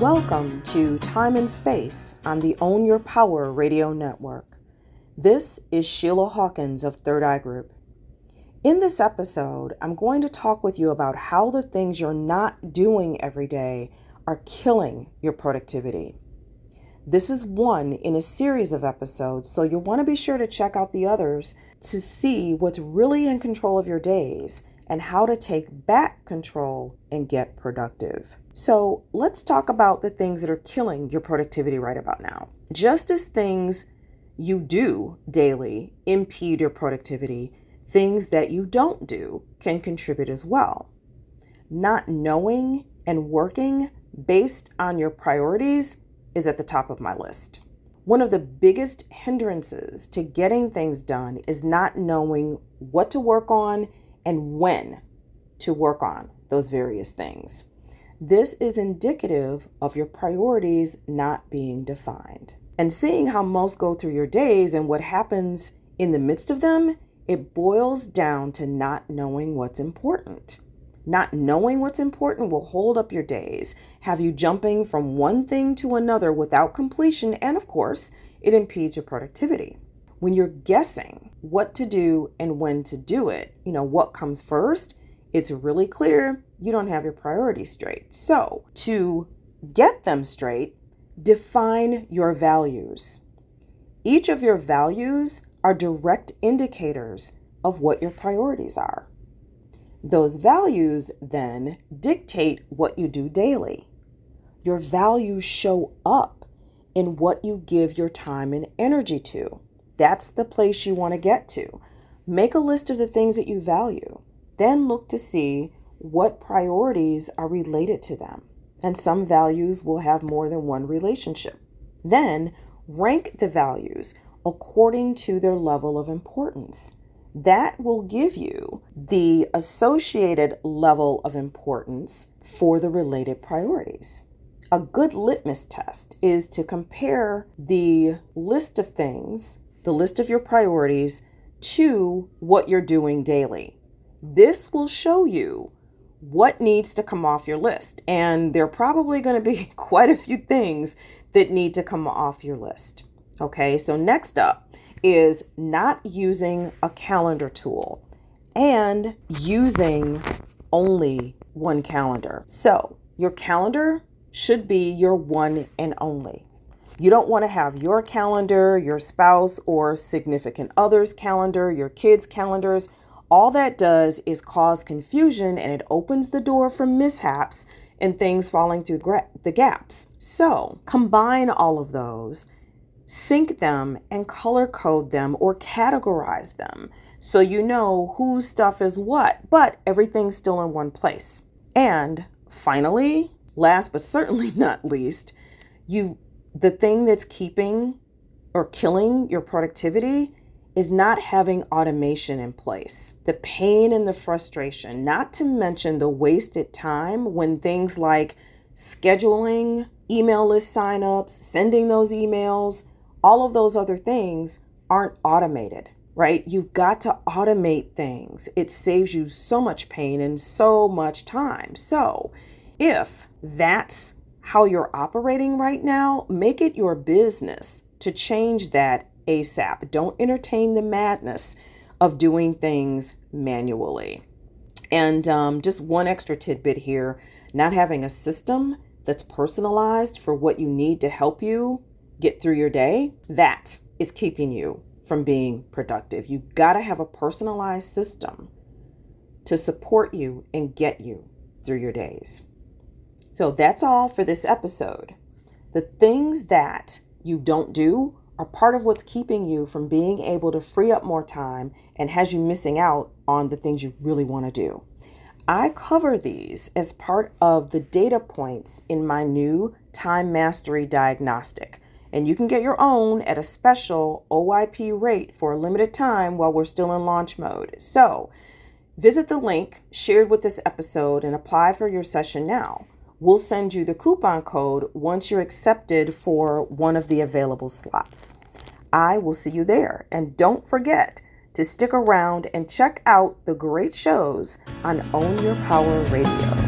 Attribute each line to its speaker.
Speaker 1: Welcome to Time and Space on the Own Your Power radio network. This is Sheila Hawkins of Third Eye Group. In this episode, I'm going to talk with you about how the things you're not doing every day are killing your productivity. This is one in a series of episodes, so you'll want to be sure to check out the others to see what's really in control of your days and how to take back control and get productive. So, let's talk about the things that are killing your productivity right about now. Just as things you do daily impede your productivity, things that you don't do can contribute as well. Not knowing and working based on your priorities is at the top of my list. One of the biggest hindrances to getting things done is not knowing what to work on and when to work on those various things. This is indicative of your priorities not being defined. And seeing how most go through your days and what happens in the midst of them, it boils down to not knowing what's important. Not knowing what's important will hold up your days, have you jumping from one thing to another without completion, and of course, it impedes your productivity. When you're guessing what to do and when to do it, you know, what comes first, it's really clear you don't have your priorities straight. So, to get them straight, define your values. Each of your values are direct indicators of what your priorities are. Those values then dictate what you do daily. Your values show up in what you give your time and energy to. That's the place you want to get to. Make a list of the things that you value. Then look to see what priorities are related to them. And some values will have more than one relationship. Then rank the values according to their level of importance. That will give you the associated level of importance for the related priorities. A good litmus test is to compare the list of things, the list of your priorities, to what you're doing daily. This will show you what needs to come off your list. And there are probably going to be quite a few things that need to come off your list. Okay, so next up is not using a calendar tool and using only one calendar. So, your calendar should be your one and only. You don't want to have your calendar, your spouse or significant other's calendar, your kids' calendars. All that does is cause confusion and it opens the door for mishaps and things falling through the gaps. So, combine all of those sync them and color code them or categorize them so you know whose stuff is what, but everything's still in one place. And finally, last but certainly not least, you the thing that's keeping or killing your productivity is not having automation in place. The pain and the frustration, not to mention the wasted time when things like scheduling email list signups, sending those emails, all of those other things aren't automated, right? You've got to automate things. It saves you so much pain and so much time. So, if that's how you're operating right now, make it your business to change that ASAP. Don't entertain the madness of doing things manually. And um, just one extra tidbit here not having a system that's personalized for what you need to help you get through your day, that is keeping you from being productive. You got to have a personalized system to support you and get you through your days. So that's all for this episode. The things that you don't do are part of what's keeping you from being able to free up more time and has you missing out on the things you really want to do. I cover these as part of the data points in my new time mastery diagnostic and you can get your own at a special OYP rate for a limited time while we're still in launch mode. So, visit the link shared with this episode and apply for your session now. We'll send you the coupon code once you're accepted for one of the available slots. I will see you there. And don't forget to stick around and check out the great shows on Own Your Power Radio.